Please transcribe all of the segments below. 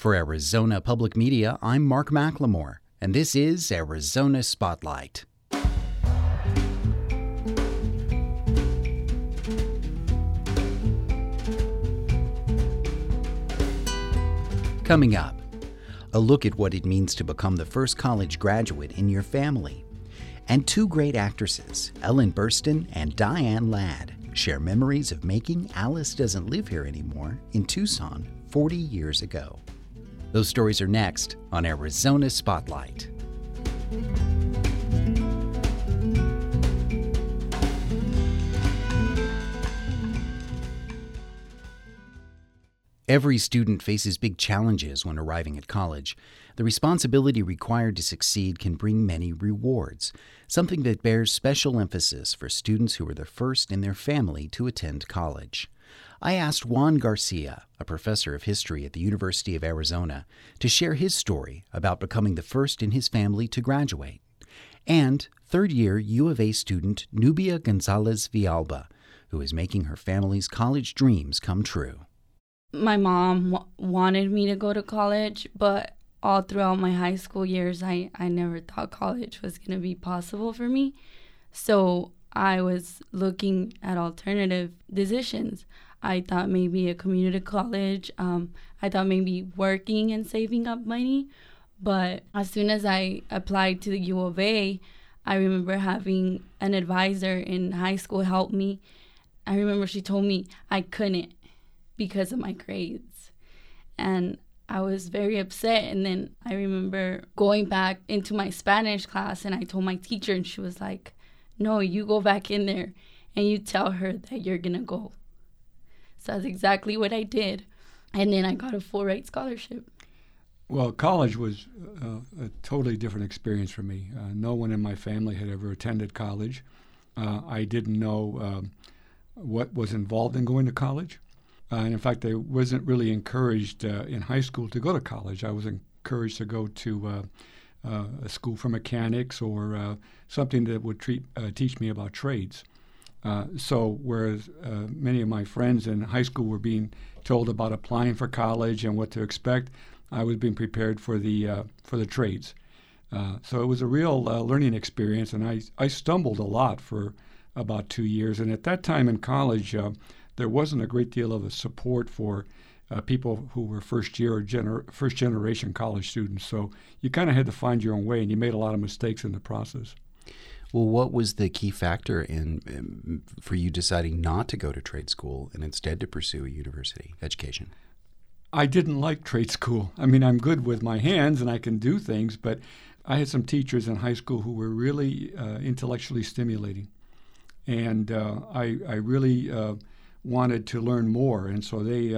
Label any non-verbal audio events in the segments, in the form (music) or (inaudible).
For Arizona Public Media, I'm Mark McLemore, and this is Arizona Spotlight. Coming up, a look at what it means to become the first college graduate in your family. And two great actresses, Ellen Burstyn and Diane Ladd, share memories of making Alice Doesn't Live Here Anymore in Tucson 40 years ago. Those stories are next on Arizona Spotlight. Every student faces big challenges when arriving at college. The responsibility required to succeed can bring many rewards, something that bears special emphasis for students who are the first in their family to attend college. I asked Juan Garcia, a professor of history at the University of Arizona, to share his story about becoming the first in his family to graduate. And third year U of A student Nubia Gonzalez Vialba, who is making her family's college dreams come true. My mom w- wanted me to go to college, but all throughout my high school years, I, I never thought college was going to be possible for me. So I was looking at alternative decisions. I thought maybe a community college. Um, I thought maybe working and saving up money. But as soon as I applied to the U of A, I remember having an advisor in high school help me. I remember she told me I couldn't because of my grades. And I was very upset. And then I remember going back into my Spanish class and I told my teacher, and she was like, No, you go back in there and you tell her that you're going to go. So that's exactly what I did. And then I got a full ride scholarship. Well, college was uh, a totally different experience for me. Uh, no one in my family had ever attended college. Uh, I didn't know um, what was involved in going to college. Uh, and in fact, I wasn't really encouraged uh, in high school to go to college. I was encouraged to go to uh, a school for mechanics or something that would treat, teach me about trades. Uh, so, whereas uh, many of my friends in high school were being told about applying for college and what to expect, I was being prepared for the uh, for the trades. Uh, so it was a real uh, learning experience, and I I stumbled a lot for about two years. And at that time in college, there wasn't a great deal of a support for people who were first year or gener- first generation college students. So you kind of had to find your own way, and you made a lot of mistakes in the process. Well, what was the key factor in um, for you deciding not to go to trade school and instead to pursue a university education? I didn't like trade school. I mean, I'm good with my hands and I can do things, but I had some teachers in high school who were really uh, intellectually stimulating, and uh, I, I really uh, wanted to learn more, and so they.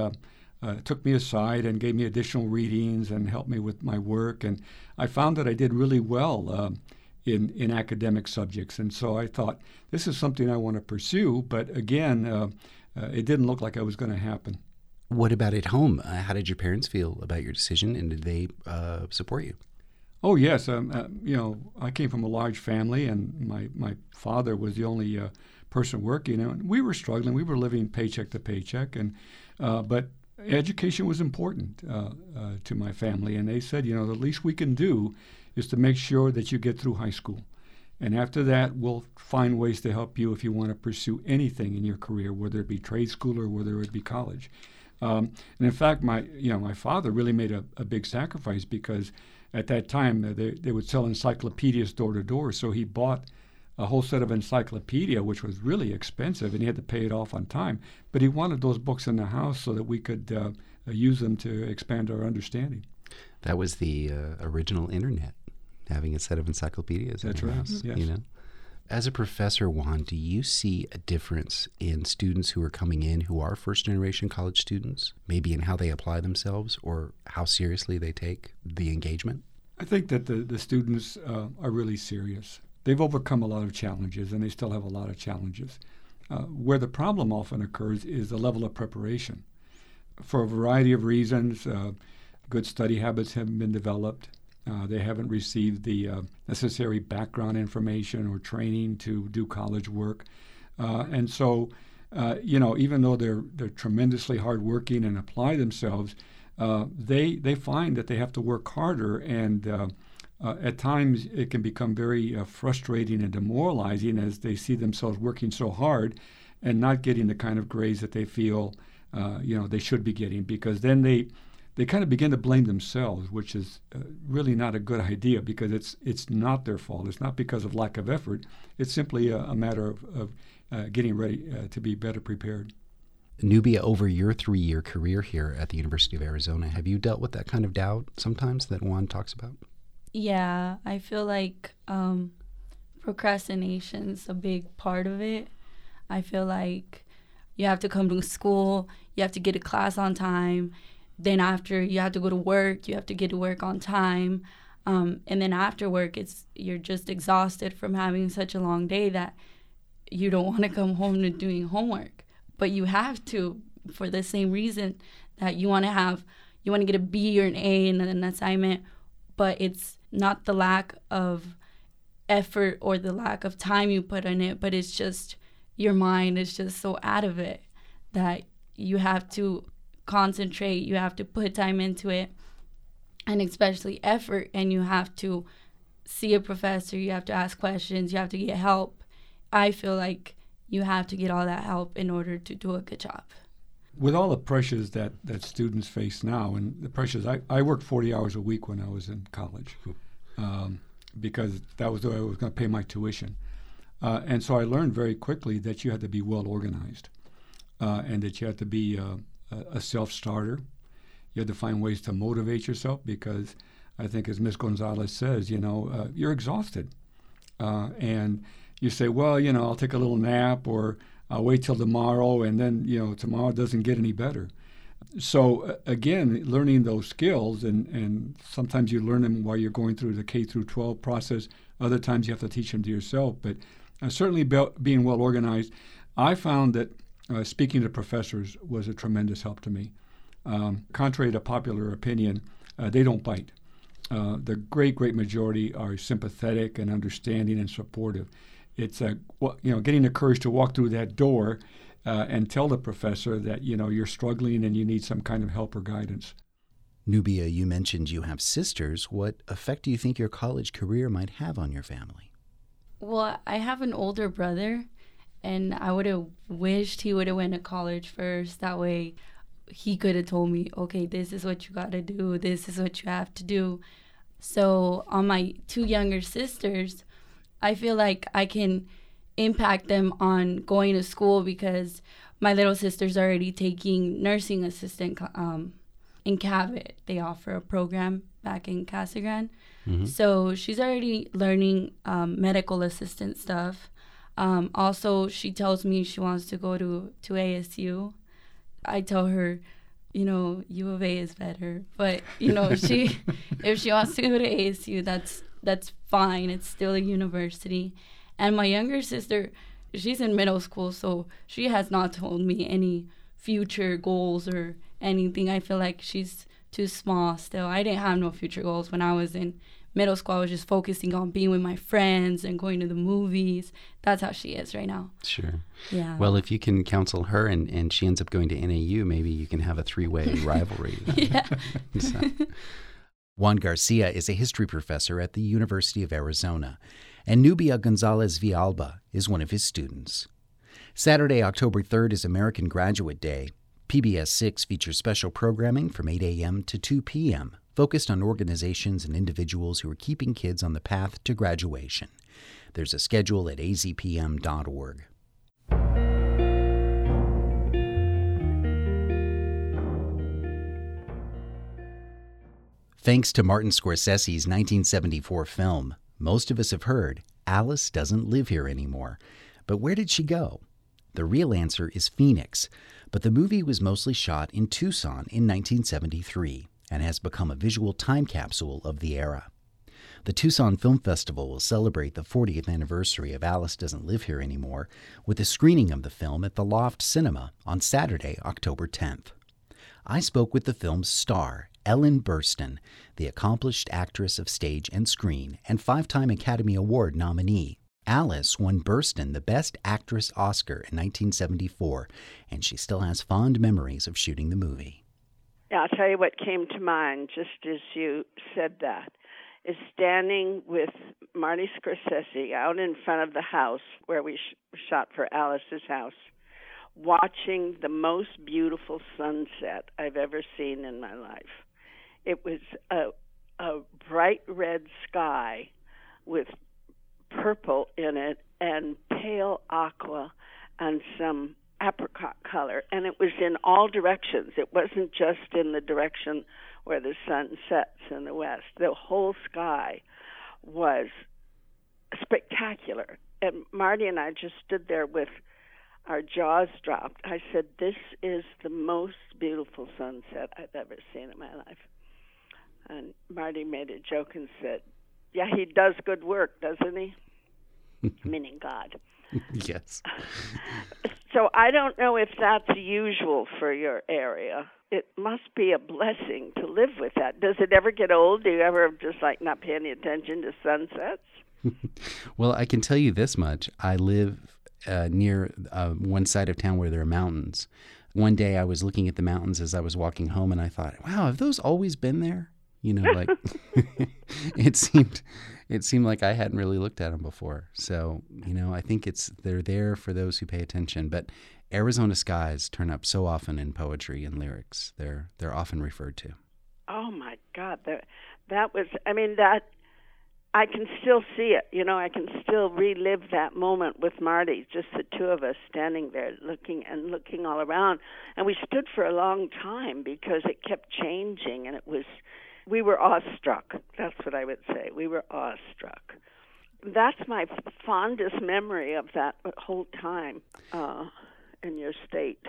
Uh, uh, took me aside and gave me additional readings and helped me with my work, and I found that I did really well um, in, in academic subjects. And so I thought, this is something I want to pursue. But again, uh, uh, it didn't look like it was going to happen. What about at home? Uh, how did your parents feel about your decision, and did they uh, support you? Oh yes, um, uh, you know I came from a large family, and my my father was the only uh, person working, and we were struggling. We were living paycheck to paycheck, and but education was important to my family, and they said, you know, the least we can do is to make sure that you get through high school. And after that, we'll find ways to help you if you want to pursue anything in your career, whether it be trade school or whether it be college. Um, and in fact, my you know my father really made a, a big sacrifice because at that time uh, they, they would sell encyclopedias door to door. So he bought a whole set of encyclopedia, which was really expensive, and he had to pay it off on time. But he wanted those books in the house so that we could uh, use them to expand our understanding. That was the uh, original internet having a set of encyclopedias That's in right. house. Yes. You know, as a professor, Juan, do you see a difference in students who are coming in who are first generation college students, maybe in how they apply themselves or how seriously they take the engagement? I think that the, the students uh, are really serious. They've overcome a lot of challenges and they still have a lot of challenges. Uh, where the problem often occurs is the level of preparation. For a variety of reasons, uh, good study habits haven't been developed. Uh, they haven't received the uh, necessary background information or training to do college work. Uh, and so, uh, you know, even though they're, they're tremendously hardworking and apply themselves, they they find that they have to work harder, and uh, at times it can become very uh, frustrating and demoralizing as they see themselves working so hard and not getting the kind of grades that they feel uh, you know they should be getting, because then they they kind of begin to blame themselves, which is uh, really not a good idea because it's it's not their fault. It's not because of lack of effort. It's simply a, a matter of, of uh, getting ready uh, to be better prepared. Nubia, over your three year career here at the University of Arizona, have you dealt with that kind of doubt sometimes that Juan talks about? Yeah, I feel like um, procrastination's a big part of it. I feel like you have to come to school, you have to get a class on time, then after you have to go to work you have to get to work on time um, and then after work it's you're just exhausted from having such a long day that you don't want to come home to doing homework but you have to for the same reason that you want to have you want to get a b or an a in an assignment but it's not the lack of effort or the lack of time you put in it but it's just your mind is just so out of it that you have to concentrate, you have to put time into it, and especially effort, and you have to see a professor, you have to ask questions, you have to get help. I feel like you have to get all that help in order to do a good job. With all the pressures that, that students face now, and the pressures, I, I worked 40 hours a week when I was in college um, because that was the way I was going to pay my tuition. Uh, and so I learned very quickly that you had to be well organized uh, and that you had to be uh, a, self starter. You had to find ways to motivate yourself because I think, as Ms. Gonzalez says, you know, uh, you're exhausted. Uh, and you say, well, you know, I'll take a little nap or I'll wait till tomorrow, and then, you know, tomorrow doesn't get any better. So, uh, again, learning those skills, and, and sometimes you learn them while you're going through the K through 12 process. Other times you have to teach them to yourself. But uh, certainly, be- being well organized, I found that uh, speaking to professors was a tremendous help to me. Um, contrary to popular opinion, uh, they don't bite. Uh, the great, great majority are sympathetic and understanding and supportive. It's a, you know getting the courage to walk through that door uh, and tell the professor that you know you're struggling and you need some kind of help or guidance. Nubia, you mentioned you have sisters. What effect do you think your college career might have on your family? Well, I have an older brother, and I would have wished he would have went to college first. That way, he could have told me, okay, this is what you got to do. This is what you have to do. So on my two younger sisters, I feel like I can impact them on going to school because my little sister's already taking nursing assistant um, in CAVIT. They offer a program back in Casa Grande. Mm-hmm. So she's already learning um, medical assistant stuff. Um, also, she tells me she wants to go to, to ASU. I tell her, you know, U of A is better. But, you know, she (laughs) if she wants to go to ASU, that's that's fine. It's still a university. And my younger sister, she's in middle school, so she has not told me any future goals or anything. I feel like she's too small still. I didn't have no future goals when I was in middle school, I was just focusing on being with my friends and going to the movies. That's how she is right now. Sure. Yeah. Well, if you can counsel her and, and she ends up going to NAU, maybe you can have a three way (laughs) rivalry. yeah. (laughs) so. Juan Garcia is a history professor at the University of Arizona, and Nubia Gonzalez Vialba is one of his students. Saturday, October 3rd is American Graduate Day. PBS 6 features special programming from 8 a.m. to 2 p.m focused on organizations and individuals who are keeping kids on the path to graduation. There's a schedule at azpm.org. Thanks to Martin Scorsese's 1974 film, most of us have heard Alice doesn't live here anymore. But where did she go? The real answer is Phoenix, but the movie was mostly shot in Tucson in 1973 and has become a visual time capsule of the era. The Tucson Film Festival will celebrate the 40th anniversary of Alice Doesn't Live Here Anymore with a screening of the film at the Loft Cinema on Saturday, October 10th. I spoke with the film's star, Ellen Burstyn, the accomplished actress of stage and screen and five time Academy Award nominee. Alice won Burstyn the Best Actress Oscar in 1974, and she still has fond memories of shooting the movie Yeah, I'll tell you what came to mind just as you said that is standing with Marty Scorsese out in front of the house where we sh- shot for Alice's house, watching the most beautiful sunset I've ever seen in my life. It was a, a bright red sky with purple in it and pale aqua and some apricot color. And it was in all directions. It wasn't just in the direction where the sun sets in the west. The whole sky was spectacular. And Marty and I just stood there with our jaws dropped. I said, This is the most beautiful sunset I've ever seen in my life. And Marty made a joke and said, Yeah, he does good work, doesn't he? (laughs) Meaning God. yes. so I don't know if that's usual for your area. It must be a blessing to live with that. Does it ever get old? Do you ever just like not pay any attention to sunsets? (laughs) well, I can tell you this much. I live uh, near uh, one side of town where there are mountains. One day I was looking at the mountains as I was walking home and I thought, wow, have those always been there? You know, like (laughs) it seemed it seemed like I hadn't really looked at them before. So, you know, I think it's they're there for those who pay attention. But Arizona skies turn up so often in poetry and lyrics. They're they're often referred to. Oh my God, that that was. I mean, that I can still see it. You know, I can still relive that moment with Marty, just the two of us standing there looking and looking all around. And we stood for a long time because it kept changing and it was we were awestruck. That's what I would say. We were awestruck. That's my fondest memory of that whole time uh, in your state.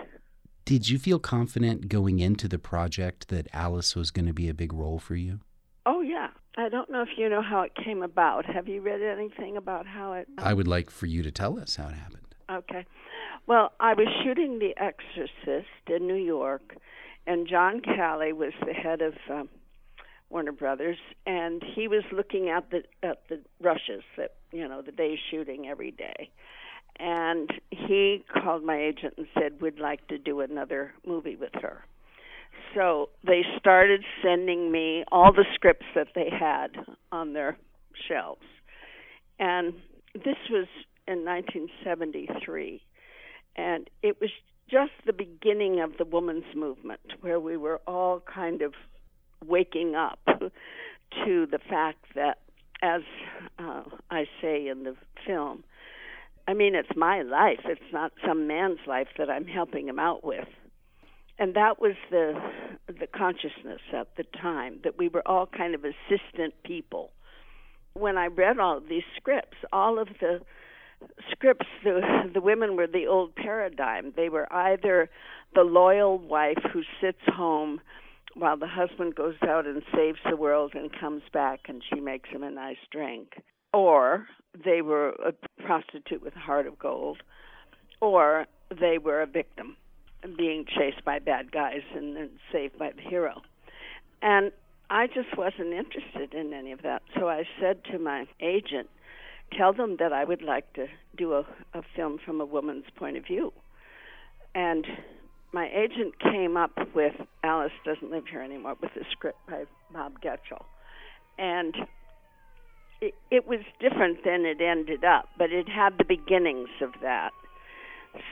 Did you feel confident going into the project that Alice was going to be a big role for you? Oh, yeah. I don't know if you know how it came about. Have you read anything about how it? I would like for you to tell us how it happened. Okay. Well, I was shooting The Exorcist in New York, and John Calley was the head of um, Warner Brothers, and he was looking at the at the rushes that you know the day shooting every day, and he called my agent and said we'd like to do another movie with her. So they started sending me all the scripts that they had on their shelves, and this was in 1973, and it was just the beginning of the women's movement where we were all kind of waking up to the fact that, as uh, I say in the film, I mean, it's my life. It's not some man's life that I'm helping him out with. And that was the the consciousness at the time that we were all kind of assistant people. When I read all of these scripts, all of the scripts, the the women were the old paradigm. They were either the loyal wife who sits home while the husband goes out and saves the world and comes back and she makes him a nice drink. Or they were a prostitute with a heart of gold. Or they were a victim being chased by bad guys and then saved by the hero. And I just wasn't interested in any of that. So I said to my agent, tell them that I would like to do a, a film from a woman's point of view. And my agent came up with Alice doesn't live here anymore with a script by Bob Getchell, and it, it was different than it ended up, but it had the beginnings of that.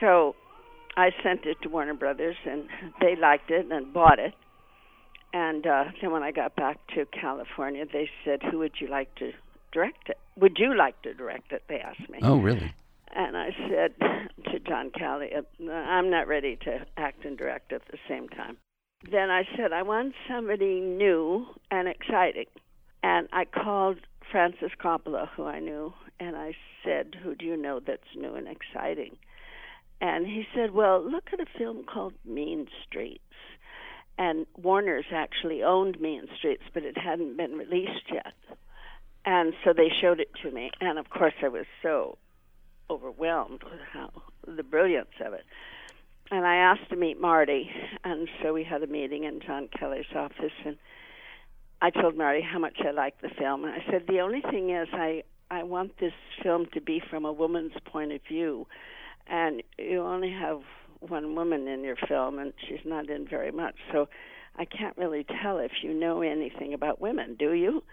So I sent it to Warner Brothers, and they liked it and bought it. And uh, then when I got back to California, they said, "Who would you like to direct it? Would you like to direct it?" They asked me. Oh, really? And I said (laughs) to John Calley, uh, I'm not ready to act and direct at the same time. Then I said, I want somebody new and exciting. And I called Francis Coppola, who I knew, and I said, Who do you know that's new and exciting? And he said, Well, look at a film called Mean Streets. And Warner's actually owned Mean Streets, but it hadn't been released yet. And so they showed it to me. And of course, I was so overwhelmed with how the brilliance of it. And I asked to meet Marty, and so we had a meeting in John Calley's office, and I told Marty how much I liked the film, and I said the only thing is I I want this film to be from a woman's point of view, and you only have one woman in your film, and she's not in very much, so I can't really tell if you know anything about women, do you?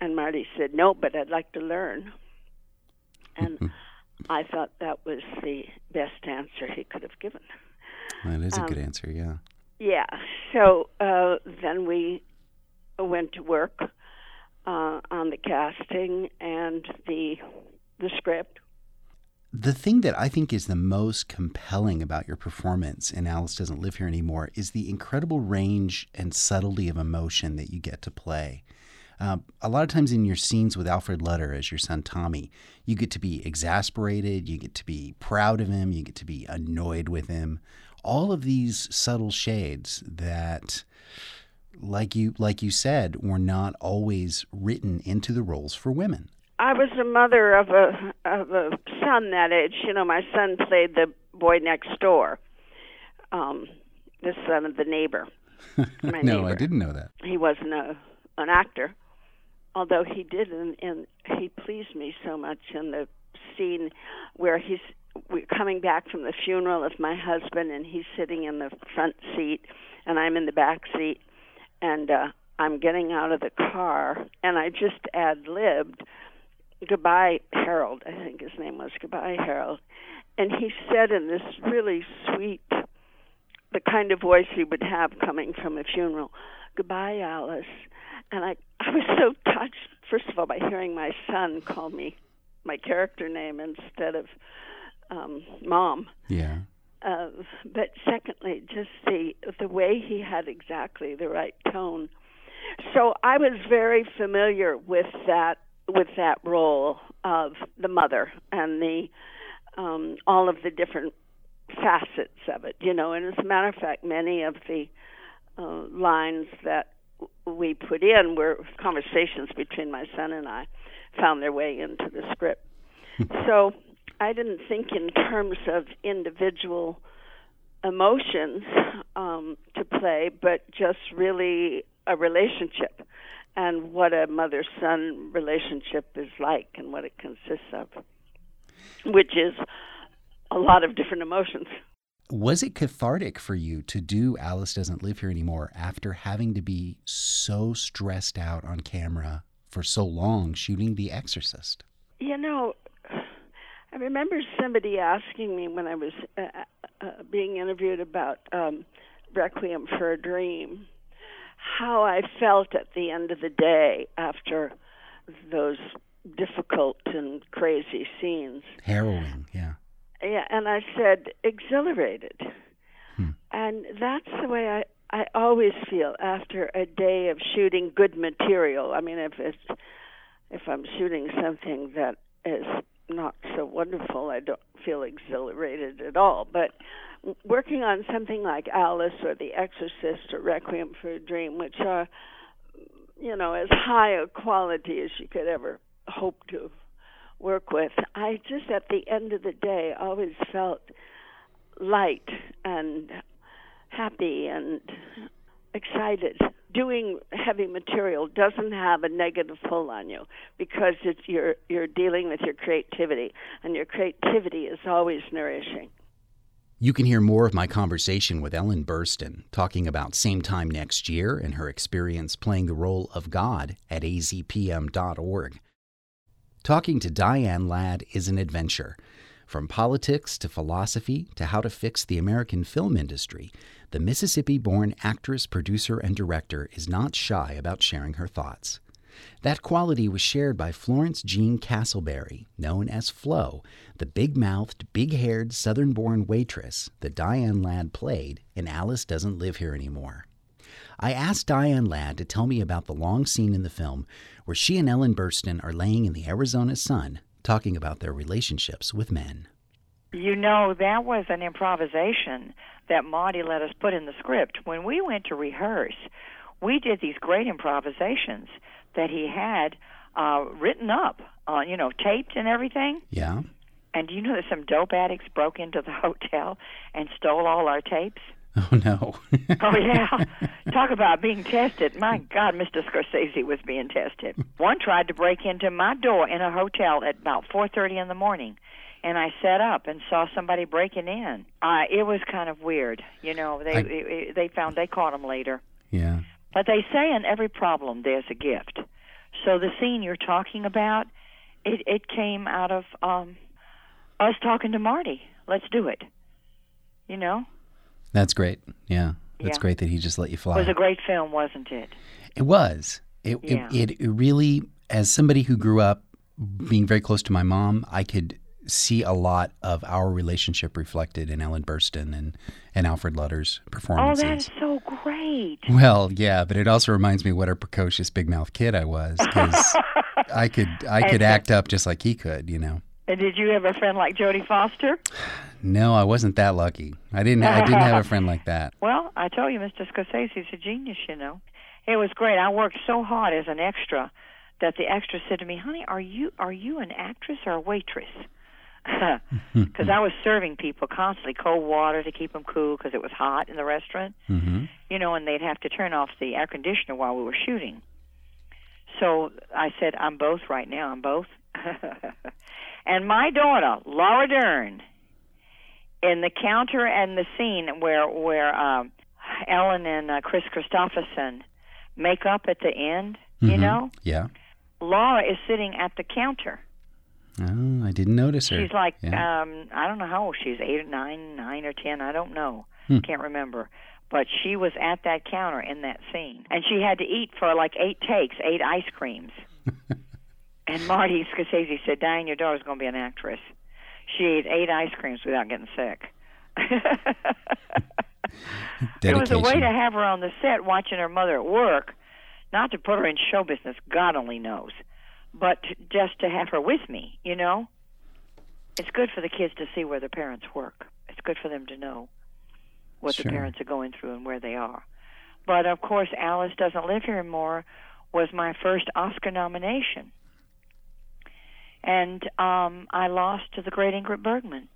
And Marty said, No, but I'd like to learn. And (laughs) I thought that was the best answer he could have given. That is a Um, good answer, yeah. Yeah. So uh, then we went to work uh, on the casting and the the script. The thing that I think is the most compelling about your performance in Alice Doesn't Live Here Anymore is the incredible range and subtlety of emotion that you get to play. Uh, a lot of times in your scenes with Alfred Lutter as your son Tommy, you get to be exasperated, you get to be proud of him, you get to be annoyed with him. All of these subtle shades that, like you like you said, were not always written into the roles for women. I was a mother of a of a son that age. You know, my son played the boy next door, um, the son of the neighbor. (laughs) No, I didn't know that. He wasn't a an actor, although he did, and, and he pleased me so much in the scene where he's we're coming back from the funeral of my husband, and he's sitting in the front seat, and I'm in the back seat, and uh, I'm getting out of the car, and I just ad libbed goodbye harold i think his name was goodbye harold and he said in this really sweet the kind of voice he would have coming from a funeral goodbye alice and i i (laughs) was so touched first of all by hearing my son call me my character name instead of um mom Yeah. uh, but secondly, just the the way he had exactly the right tone. So I was very familiar with that with that role of the mother and the um, all of the different facets of it. You know, and as a matter of fact, many of the uh, lines that we put in were conversations between my son and I found their way into the script. so I didn't think in terms of individual emotions um, to play, but just really a relationship and what a mother son relationship is like and what it consists of, which is a lot of different emotions. Was it cathartic for you to do Alice Doesn't Live Here Anymore after having to be so stressed out on camera for so long shooting The Exorcist? You know, I remember somebody asking me when I was uh, uh, being interviewed about um, Requiem for a Dream how I felt at the end of the day after those difficult and crazy scenes. Harrowing, yeah. Yeah, and I said exhilarated. Hmm. And that's the way I I always feel after a day of shooting good material. I mean, if it's if I'm shooting something that is not so wonderful, I don't feel exhilarated at all. But working on something like Alice or The Exorcist or Requiem for a Dream, which are, you know, as high a quality as you could ever hope to work with, I just at the end of the day always felt light and happy and excited. Doing heavy material doesn't have a negative pull on you because it's you're you're dealing with your creativity and your creativity is always nourishing. You can hear more of my conversation with Ellen Burstyn talking about same time next year and her experience playing the role of God at azpm.org. Talking to Diane Ladd is an adventure. From politics to philosophy to how to fix the American film industry, the Mississippi born actress, producer, and director is not shy about sharing her thoughts. That quality was shared by Florence Jean Castleberry, known as Flo, the big mouthed, big haired, southern born waitress that Diane Ladd played in Alice Doesn't Live Here Anymore. I asked Diane Ladd to tell me about the long scene in the film where she and Ellen Burstyn are laying in the Arizona sun talking about their relationships with men. You know, that was an improvisation that Marty let us put in the script. When we went to rehearse, we did these great improvisations that he had uh, written up, uh, you know, taped and everything. Yeah? And do you know that some dope addicts broke into the (laughs) hotel and stole all our tapes? (laughs) Oh, no. (laughs) Oh yeah, talk about being tested. My God, Mr. Scorsese was being tested. One tried to break into my door in a hotel at about 4:30 in the morning, and I sat up and saw somebody breaking in. Uh, it was kind of weird, you know. They I- it- they found they caught him later. Yeah. But they say in every problem there's a gift. So the scene you're talking about, it it came out of um, us talking to Marty. Let's do it. You know, That's great. Yeah. That's Yeah. great that he just let you fly. it was a great film, wasn't it? It was. It, Yeah. it, it, it really, as somebody who grew up being very close to my mom, I could see a lot of our relationship reflected in Ellen Burstyn and, and Alfred Lutter's performances. Oh, that is so great. Well, yeah, but it also reminds me what a precocious big mouth kid I was because (laughs) I could I could act up just like he could, you know. And did you have a friend like Jodie Foster? No, I wasn't that lucky. I didn't I didn't have a friend like (laughs) that. Well, I tell you, Mr. Scorsese's a genius, you know. It was great. I worked so hard as an extra that the extra said to me, "Honey, are you are you an actress or a waitress?" (laughs) Because I was serving people constantly cold water to keep them cool because it was hot in the restaurant, hmm you know, and they'd have to turn off the air conditioner while we were shooting. So I said, "I'm both right now. I'm both." (laughs) and my daughter, Laura Dern, in the counter and the scene where where um, Ellen and uh, Kris Kristofferson make up at the end, you Mhm. know, Yeah. Laura is sitting at the counter. Oh, I didn't notice her. She's like, Yeah. um, I don't know how old she's, eight or nine, nine or ten, I don't know, Hmm. can't remember. But she was at that counter in that scene, and she had to eat for like eight takes, eight ice creams. (laughs) and Marty Scorsese said, "Diane, your daughter's going to be an actress." She ate eight ice creams without getting sick. (laughs) It was a way to have her on the set watching her mother at work, not to put her in show business, God only knows, but just to have her with me, you know? It's good for the kids to see where their parents work. It's good for them to know what Sure. the parents are going through and where they are. But of course, Alice Doesn't Live Here Anymore was my first Oscar nomination. And um, I lost to the great Ingrid Bergman.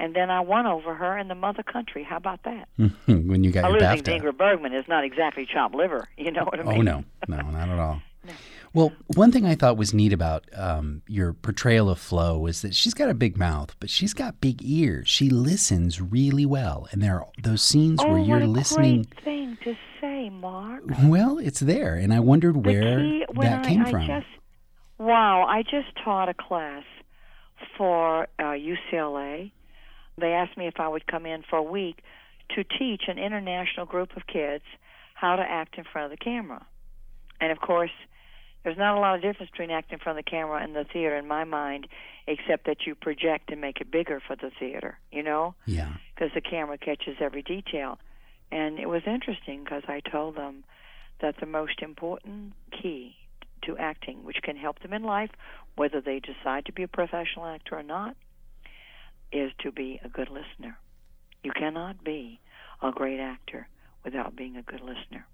And then I won over her in the mother country. How about that? (laughs) when you got Now, your losing to Ingrid Bergman is not exactly chopped liver. You know what I mean? Oh no, no, not at all. (laughs) Well, one thing I thought was neat about um, your portrayal of Flo was that she's got a big mouth, but she's got big ears. She listens really well, and there are those scenes Oh, where you're what a listening. great thing to say, Mark. Well, it's there, and I wondered where key, that I, came I from. Just, wow, I just taught a class for uh, UCLA. They asked me if I would come in for a week to teach an international group of kids how to act in front of the camera. And of course, there's not a lot of difference between acting in front of the camera and the theater in my mind, except that you project and make it bigger for the theater, you know? yeah, because the camera catches every detail. And it was interesting because I told them that the most important key to acting, which can help them in life, whether they decide to be a professional actor or not, is to be a good listener. You cannot be a great actor without being a good listener.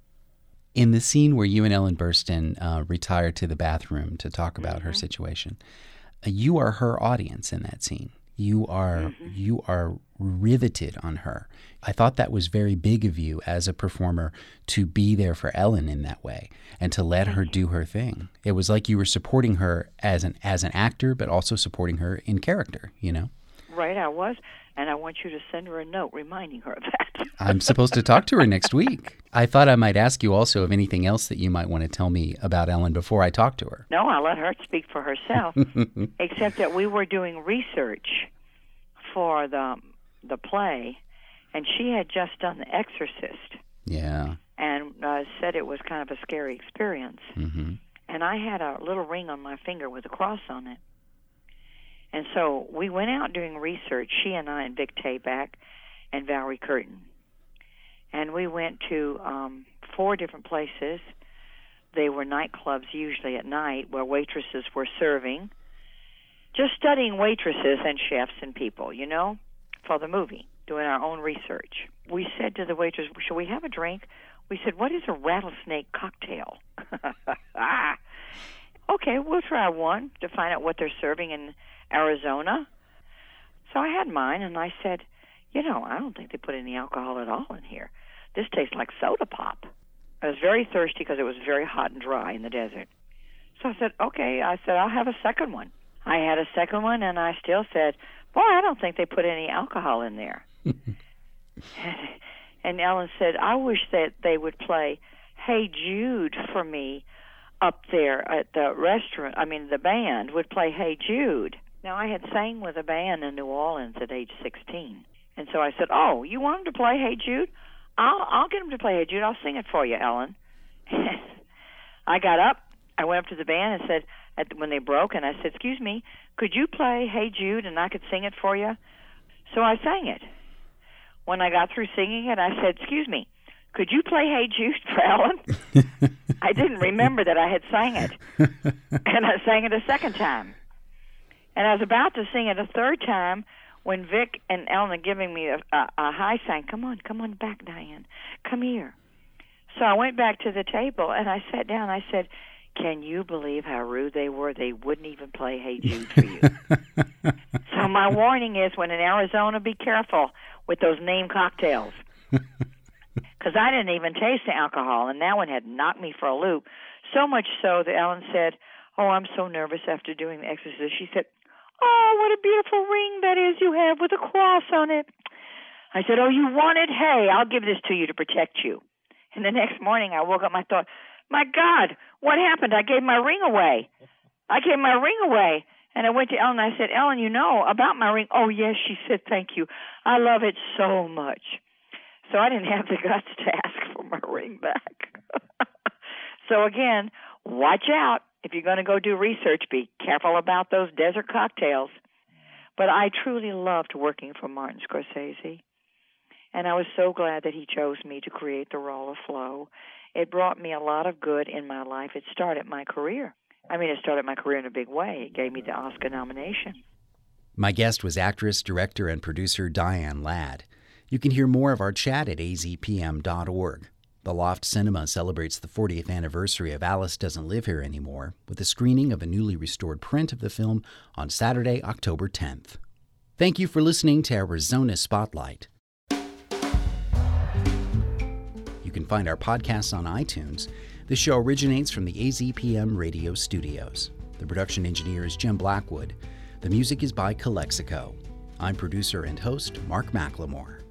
in the scene where you and Ellen Burstyn uh, retire to the bathroom to talk about Mm-hmm. her situation, uh, you are her audience in that scene. You are Mm-hmm. you are riveted on her. I thought that was very big of you as a performer to be there for Ellen in that way and to let her do her thing. It was like you were supporting her as an as an actor, but also supporting her in character. You know. Right, I was. And I want you to send her a note reminding her of that. (laughs) I'm supposed to talk to her next week. I thought I might ask you also of anything else that you might want to tell me about Ellen before I talk to her. No, I'll let her speak for herself. (laughs) except that we were doing research for the the play, and she had just done The Exorcist, Yeah. and uh, said it was kind of a scary experience. hmm And I had a little ring on my finger with a cross on it. And so we went out doing research, she and I and Vic Tayback and Valerie Curtin. And we went to um, four different places. They were nightclubs, usually at night, where waitresses were serving. Just studying waitresses and chefs and people, you know, for the movie, doing our own research. We said to the waitress, Shall we have a drink? We said, What is a rattlesnake cocktail? (laughs) okay, we'll try one to find out what they're serving in Arizona. So I had mine, and I said, You know, I don't think they put any alcohol at all in here. This tastes like soda pop. I was very thirsty because it was very hot and dry in the desert. So I said, Okay, I said, I'll have a second one. I had a second one, and I still said, Boy, I don't think they put any alcohol in there. (laughs) And Ellen said, I wish that they would play Hey Jude for me up there at the restaurant. I mean, the band would play Hey Jude. Now, I had sang with a band in New Orleans at age 16. And so I said, Oh, you want them to play Hey Jude? I'll, I'll get them to play Hey Jude. I'll sing it for you, Ellen. (laughs) I got up. I went up to the band and said, at, when they broke, and I said, Excuse me, could you play Hey Jude and I could sing it for you? So I sang it. When I got through singing it, I said, Excuse me, could you play Hey Jude for Ellen? (laughs) I didn't remember that I had sang it. (laughs) and I sang it a second time. And I was about to sing it a third time when Vic and Ellen are giving me a, a, a high sign. Come on, come on back, Diane. Come here. So I went back to the table and I sat down. I said, Can you believe how rude they were? They wouldn't even play Hey Jude for you. (laughs) so my warning is when in Arizona, be careful with those name cocktails. (laughs) Because I didn't even taste the alcohol, and that one had knocked me for a loop. So much so that Ellen said, Oh, I'm so nervous after doing the exorcist. She said, Oh, what a beautiful ring that is you have with a cross on it. I said, Oh, you want it? Hey, I'll give this to you to protect you. And the next morning I woke up and I thought, My God, what happened? I gave my ring away. I gave my ring away. And I went to Ellen and I said, Ellen, you know about my ring. Oh, yes, she said, Thank you. I love it so much. So I didn't have the guts to ask for my ring back. (laughs) so again, watch out. If you're going to go do research, be careful about those desert cocktails. But I truly loved working for Martin Scorsese. And I was so glad that he chose me to create the role of Flo. It brought me a lot of good in my life. It started my career. I mean, it started my career in a big way. It gave me the Oscar nomination. My guest was actress, director, and producer Diane Ladd. You can hear more of our chat at azpm.org. The Loft Cinema celebrates the 40th anniversary of Alice Doesn't Live Here Anymore with a screening of a newly restored print of the film on Saturday, October 10th. Thank you for listening to Arizona Spotlight. You can find our podcasts on iTunes. The show originates from the AZPM radio studios. The production engineer is Jim Blackwood. The music is by Calexico. I'm producer and host Mark McLemore.